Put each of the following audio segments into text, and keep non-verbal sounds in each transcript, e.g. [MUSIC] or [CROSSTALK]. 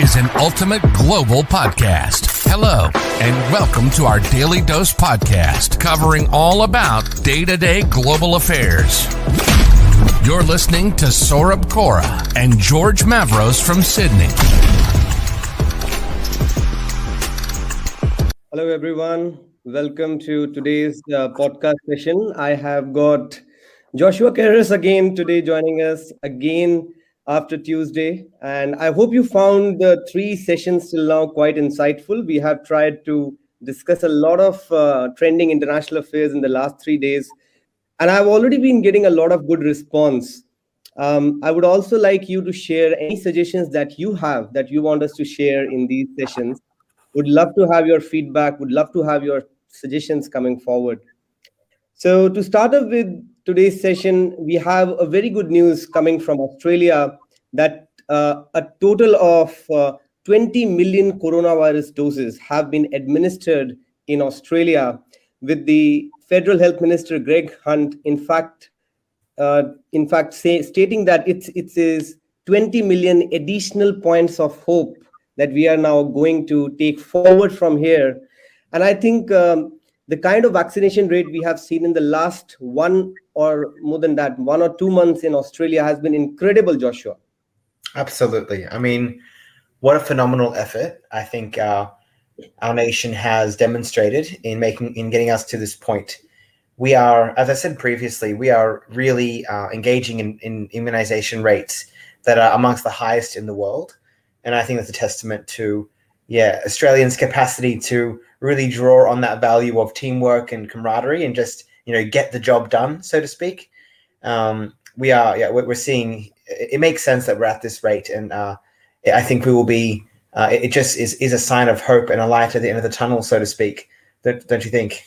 is an ultimate global podcast. Hello, and welcome to our Daily Dose podcast, covering all about day to day global affairs. You're listening to Sorab Kora and George Mavros from Sydney. Hello, everyone. Welcome to today's uh, podcast session. I have got Joshua Keres again today joining us again after Tuesday. And I hope you found the three sessions till now quite insightful. We have tried to discuss a lot of uh, trending international affairs in the last three days. And I've already been getting a lot of good response. Um, I would also like you to share any suggestions that you have that you want us to share in these sessions. Would love to have your feedback, would love to have your suggestions coming forward. So, to start off with, today's session, we have a very good news coming from Australia that uh, a total of uh, 20 million coronavirus doses have been administered in Australia, with the Federal Health Minister Greg Hunt, in fact, uh, in fact, say, stating that it's it is 20 million additional points of hope that we are now going to take forward from here. And I think um, the kind of vaccination rate we have seen in the last one or more than that, one or two months in Australia has been incredible, Joshua. Absolutely. I mean, what a phenomenal effort I think uh, our nation has demonstrated in making in getting us to this point. We are, as I said previously, we are really uh, engaging in, in immunization rates that are amongst the highest in the world, and I think that's a testament to, yeah, Australians' capacity to really draw on that value of teamwork and camaraderie and just you know get the job done, so to speak. Um, we are, yeah, we're, seeing. It makes sense that we're at this rate, and uh, I think we will be. Uh, it just is is a sign of hope and a light at the end of the tunnel, so to speak. Don't, don't you think?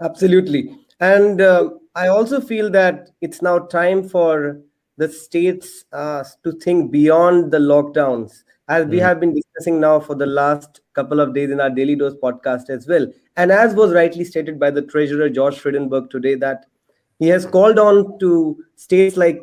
Absolutely, and uh, I also feel that it's now time for the states uh, to think beyond the lockdowns as we mm. have been discussing now for the last couple of days in our daily dose podcast as well and as was rightly stated by the treasurer george Frydenberg today that he has called on to states like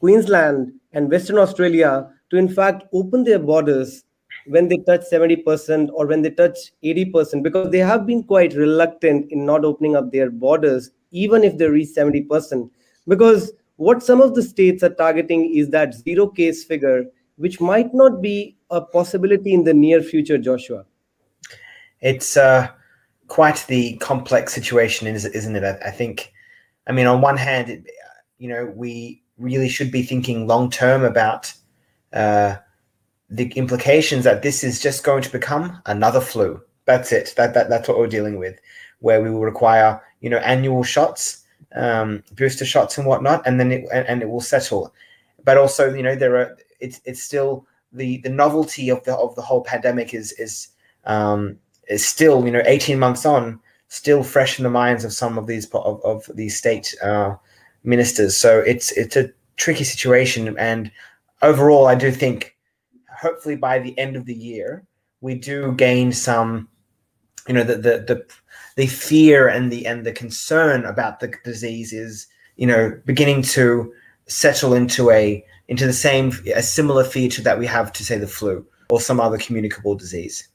queensland and western australia to in fact open their borders when they touch 70% or when they touch 80% because they have been quite reluctant in not opening up their borders even if they reach 70% because what some of the states are targeting is that zero case figure which might not be a possibility in the near future, Joshua? It's uh, quite the complex situation, isn't it? I think, I mean, on one hand, it, you know, we really should be thinking long term about uh, the implications that this is just going to become another flu. That's it. That, that that's what we're dealing with, where we will require you know annual shots, um, booster shots and whatnot, and then it and, and it will settle. But also, you know, there are it's it's still the the novelty of the of the whole pandemic is is um, is still you know 18 months on still fresh in the minds of some of these of, of these state uh, ministers. So it's it's a tricky situation. And overall i do think hopefully by the end of the year we do gain some you know the the the, the fear and the and the concern about the disease is you know beginning to settle into a into the same a similar feature that we have to say the flu or some other communicable disease.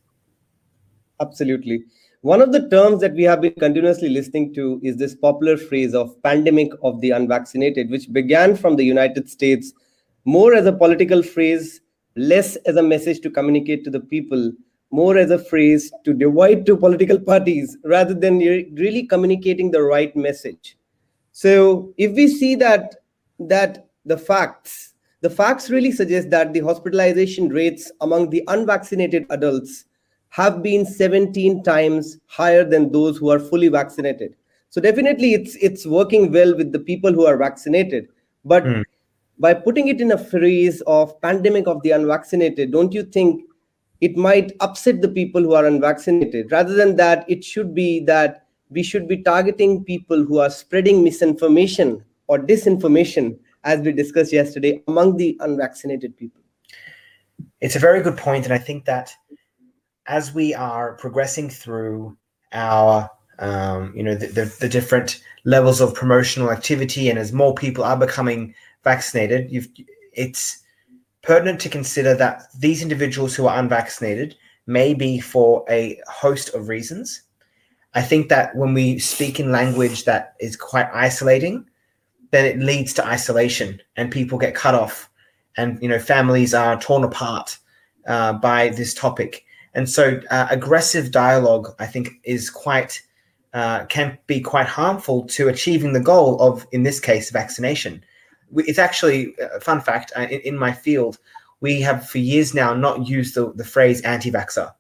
Absolutely. One of the terms that we have been continuously listening to is this popular phrase of pandemic of the unvaccinated which began from the united states more as a political phrase less as a message to communicate to the people more as a phrase to divide two political parties rather than really communicating the right message. So if we see that that the facts the facts really suggest that the hospitalization rates among the unvaccinated adults have been 17 times higher than those who are fully vaccinated. So definitely it's it's working well with the people who are vaccinated. But mm. by putting it in a phrase of pandemic of the unvaccinated, don't you think it might upset the people who are unvaccinated? Rather than that, it should be that we should be targeting people who are spreading misinformation or disinformation as we discussed yesterday, among the unvaccinated people? It's a very good point, and I think that as we are progressing through our, um, you know, the, the, the, different levels of promotional activity, and as more people are becoming vaccinated, you've it's pertinent to consider that these individuals who are unvaccinated may be for a host of reasons. I think that when we speak in language that is quite isolating, then it leads to isolation and people get cut off and you know families are torn apart uh, by this topic. And so uh, aggressive dialogue i think is quite uh, can be quite harmful to achieving the goal of in this case vaccination. It's actually a fun fact uh, in, in, my field we have for years now not used the, the phrase anti-vaxxer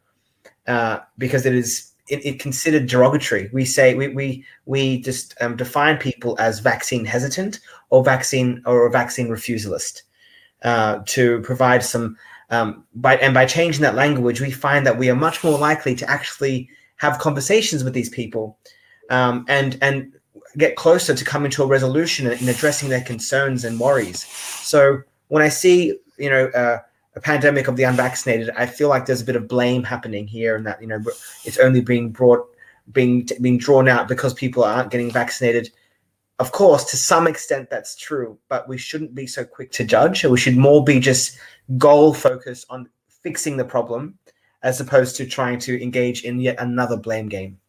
uh, because it is it, it, considered derogatory. We say we we we just um, define people as vaccine hesitant or vaccine or vaccine refusalist uh, to provide some. Um, by and by changing that language, we find that we are much more likely to actually have conversations with these people um, and and get closer to coming to a resolution in addressing their concerns and worries. So when I see you know. Uh, a pandemic of the unvaccinated, I feel like there's a bit of blame happening here, and that you know it's only being brought, being being drawn out because people aren't getting vaccinated. Of course, to some extent that's true, but we shouldn't be so quick to judge. We should more be just goal focused on fixing the problem, as opposed to trying to engage in yet another blame game.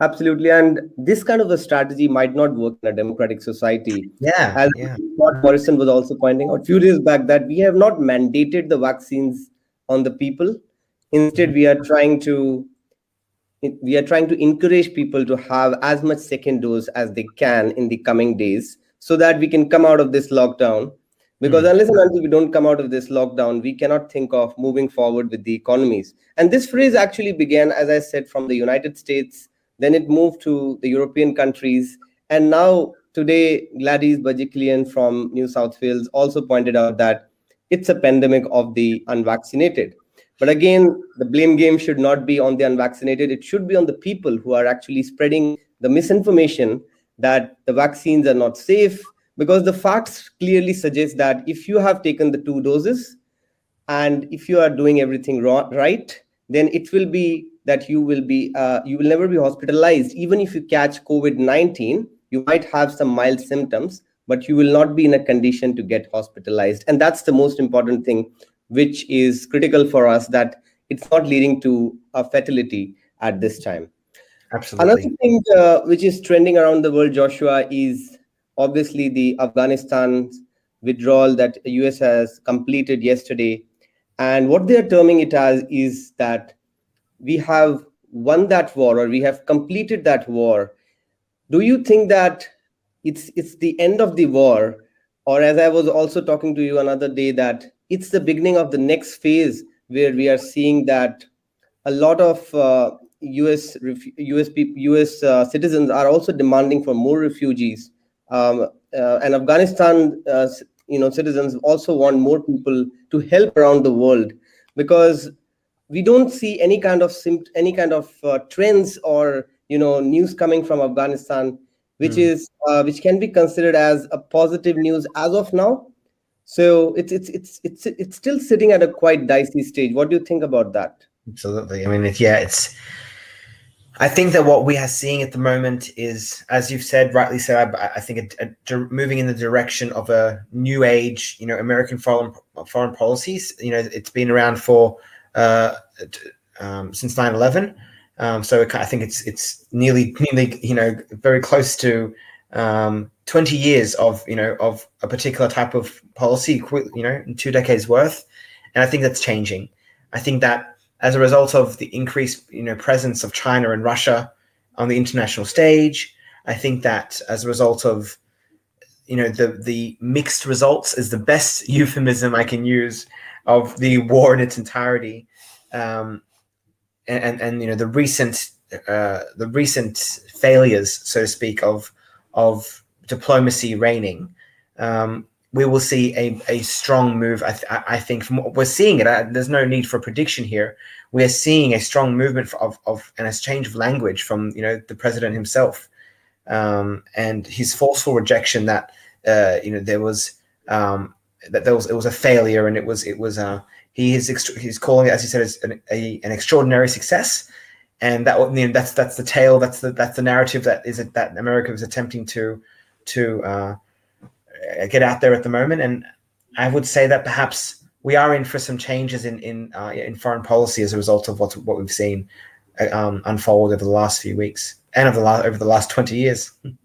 Absolutely. And this kind of a strategy might not work in a democratic society. Yeah. As yeah. Morrison was also pointing out a few days back that we have not mandated the vaccines on the people. Instead, we are trying to we are trying to encourage people to have as much second dose as they can in the coming days so that we can come out of this lockdown because mm. unless and until we don't come out of this lockdown we cannot think of moving forward with the economies and this phrase actually began as i said from the united states then it moved to the European countries. And now, today, Gladys Berejiklian from New South Wales also pointed out that it's a pandemic of the unvaccinated. But again, the blame game should not be on the unvaccinated. It should be on the people who are actually spreading the misinformation that the vaccines are not safe, because the facts clearly suggest that if you have taken the two doses and if you are doing everything right, then it will be that you will be uh, you will never be hospitalized. Even if you catch covid-19 you might have some mild symptoms but you will not be in a condition to get hospitalized. And that's the most important thing which is critical for us that it's not leading to a fatality at this time. Absolutely. Another thing uh, which is trending around the world joshua is obviously the afghanistan withdrawal that us has completed yesterday. And what they are terming it as is that we have won that war or we have completed that war do you think that it's it's the end of the war? Or as i was also talking to you another day that it's the beginning of the next phase where we are seeing that a lot of uh, us us us uh, citizens are also demanding for more refugees. Um, uh, and afghanistan uh, you know citizens also want more people to help around the world because we don't see any kind of any kind of uh, trends or you know news coming from afghanistan which mm. is uh, which can be considered as a positive news as of now so it's it's it's it's it's still sitting at a quite dicey stage what do you think about that absolutely i mean it's yeah it's I think that what we are seeing at the moment is, as you've said, rightly said, I, I think a, a, moving in the direction of a new age, you know, American foreign foreign policies. You know, it's been around for uh, um, since 9/11. Um, so I think it's it's nearly nearly you know very close to um, 20 years of you know of a particular type of policy, you know, two decades worth, and I think that's changing. I think that as a result of the increased you know presence of China and Russia on the international stage, I think that as a result of you know the the mixed results is the best [LAUGHS] euphemism I can use of the war in its entirety, um, and, and, and you know the recent uh, the recent failures, so to speak, of of diplomacy reigning. Um, we will see a, a strong move. I, th- I think we're seeing it. I, there's no need for prediction here. We are seeing a strong movement of, of and a change of language from you know the president himself, um, and his forceful rejection that uh, you know there was um, that there was it was a failure and it was it was uh he is ext- he's calling it as he said as an, a, an extraordinary success and that you know, that's that's the tale that's the that's the narrative that is that America is attempting to to uh, get out there at the moment and I would say that perhaps we are in for some changes in in uh, in foreign policy as a result of what what we've seen uh, um, unfold over the last few weeks and over the last over the last twenty years. [LAUGHS]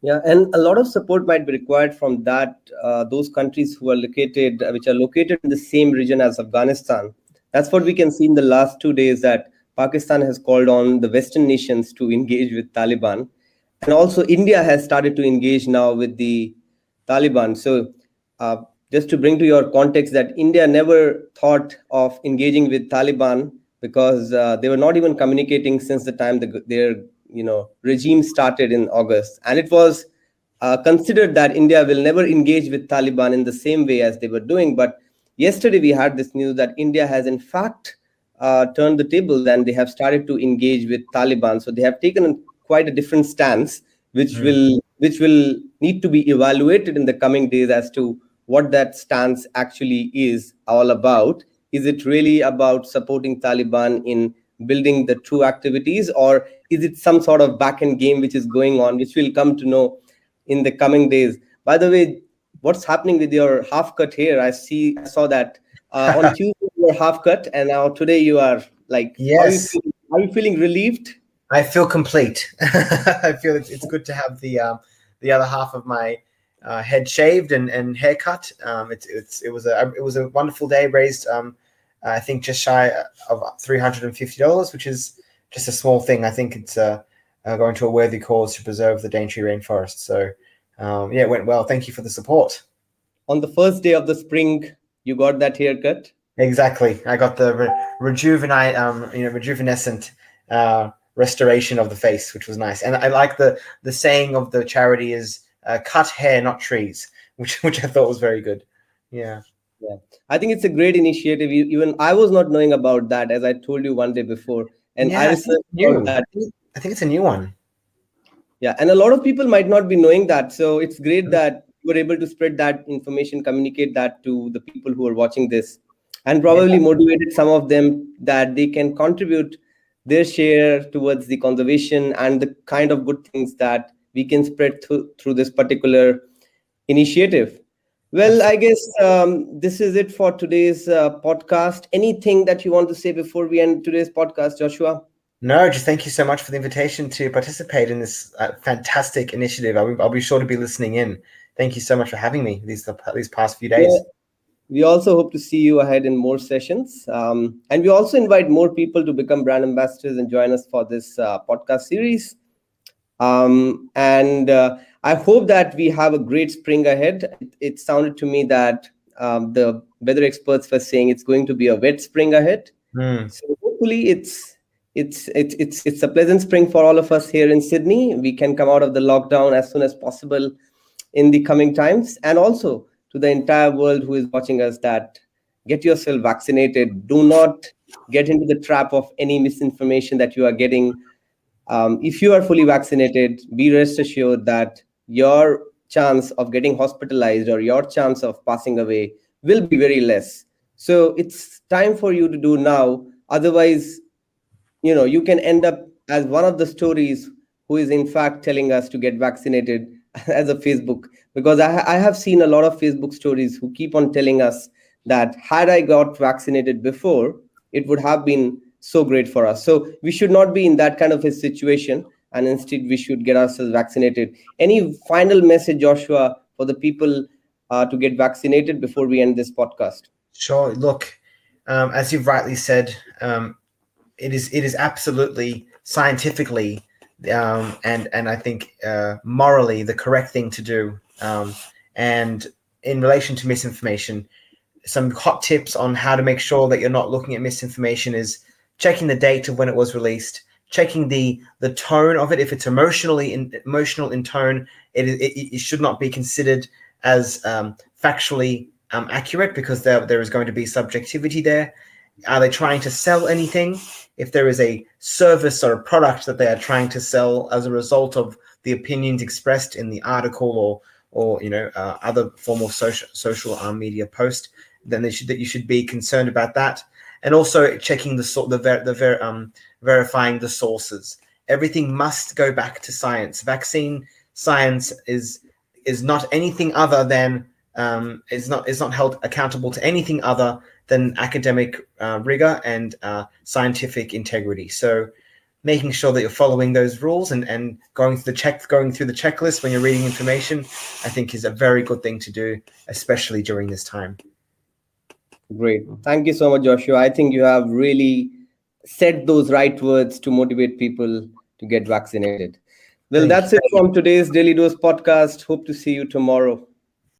Yeah, and a lot of support might be required from that uh, those countries who are located, which are located in the same region as Afghanistan. That's what we can see in the last two days that Pakistan has called on the Western nations to engage with Taliban, and also India has started to engage now with the Taliban. So, uh, just to bring to your context, that India never thought of engaging with Taliban because uh, they were not even communicating since the time the, their you know regime started in August, and it was uh, considered that India will never engage with Taliban in the same way as they were doing. But yesterday we had this news that India has in fact uh, turned the tables and they have started to engage with Taliban. So they have taken quite a different stance, which mm. will which will need to be evaluated in the coming days as to what that stance actually is all about. Is it really about supporting Taliban in building the true activities, or is it some sort of back end game which is going on, which we'll come to know in the coming days? By the way, what's happening with your half cut hair? I see, I saw that uh, on [LAUGHS] Tuesday you were half cut, and now today you are like, yes. Are you, are you feeling relieved? I feel complete. [LAUGHS] I feel it's, it's good to have the um, the other half of my uh, head shaved and, and haircut. Um, it's it's it was a it was a wonderful day. Raised um, I think just shy of three hundred and fifty dollars, which is just a small thing. I think it's uh, uh, going to a worthy cause to preserve the Daintree rainforest. So um, yeah, it went well. Thank you for the support. On the first day of the spring, you got that haircut. Exactly. I got the re- rejuvenate, um, you know, rejuvenescent uh, restoration of the face, which was nice. And I like the the saying of the charity is uh, "cut hair, not trees," [LAUGHS] which which I thought was very good. Yeah. Yeah, I think it's a great initiative. Even I was not knowing about that, as I told you one day before, and yeah, I researched that. I think it's a new one. Yeah, and a lot of people might not be knowing that. So it's great mm-hmm. that you were able to spread that information, communicate that to the people who are watching this, and probably yeah. motivated some of them that they can contribute their share towards the conservation and the kind of good things that we can spread through, through this particular initiative. Well, I guess um, this is it for today's uh, podcast. Anything that you want to say before we end today's podcast, Joshua? No, just thank you so much for the invitation to participate in this uh, fantastic initiative. I'll, I'll, be sure to be listening in. Thank you so much for having me these these past few days. Yeah. We also hope to see you ahead in more sessions. Um, and we also invite more people to become brand ambassadors and join us for this uh, podcast series. Um, and uh, I hope that we have a great spring ahead. It, it sounded to me that um, the weather experts were saying it's going to be a wet spring ahead. Mm. So hopefully it's it's it's it's it's a pleasant spring for all of us here in Sydney. We can come out of the lockdown as soon as possible in the coming times, and also to the entire world who is watching us that get yourself vaccinated. Do not get into the trap of any misinformation that you are getting. Um, if you are fully vaccinated, be rest assured that your chance of getting hospitalized or your chance of passing away will be very less. So it's time for you to do now. Otherwise you know you can end up as one of the stories who is in fact telling us to get vaccinated [LAUGHS] as a facebook. Because I, I have seen a lot of facebook stories who keep on telling us that had i got vaccinated before it would have been so great for us. So we should not be in that kind of a situation and instead we should get ourselves vaccinated. Any final message, Joshua, for the people uh, to get vaccinated before we end this podcast? Sure. Look, um, as you've rightly said, um, it is it is absolutely scientifically um, and and I think uh, morally the correct thing to do. Um, and in relation to misinformation, some hot tips on how to make sure that you're not looking at misinformation is checking the date of when it was released, checking the the tone of it. If it's emotionally in, emotional in tone, it, it, it should not be considered as um, factually um, accurate because there, there is going to be subjectivity there. Are they trying to sell anything? If there is a service or a product that they are trying to sell as a result of the opinions expressed in the article or or you know uh, other form of social social um, media post, then they should that you should be concerned about that and also checking the sort the ver- the ver- um, verifying the sources. Everything must go back to science. Vaccine science is is not anything other than um, is not is not held accountable to anything other than academic uh, rigor and uh, scientific integrity. So making sure that you're following those rules and, and going through the check going through the checklist when you're reading information, I think is a very good thing to do, especially during this time. Great. Thank you so much, Joshua. I think you have really said those right words to motivate people to get vaccinated. Well, Thank that's it from today's Daily Dose podcast. Hope to see you tomorrow.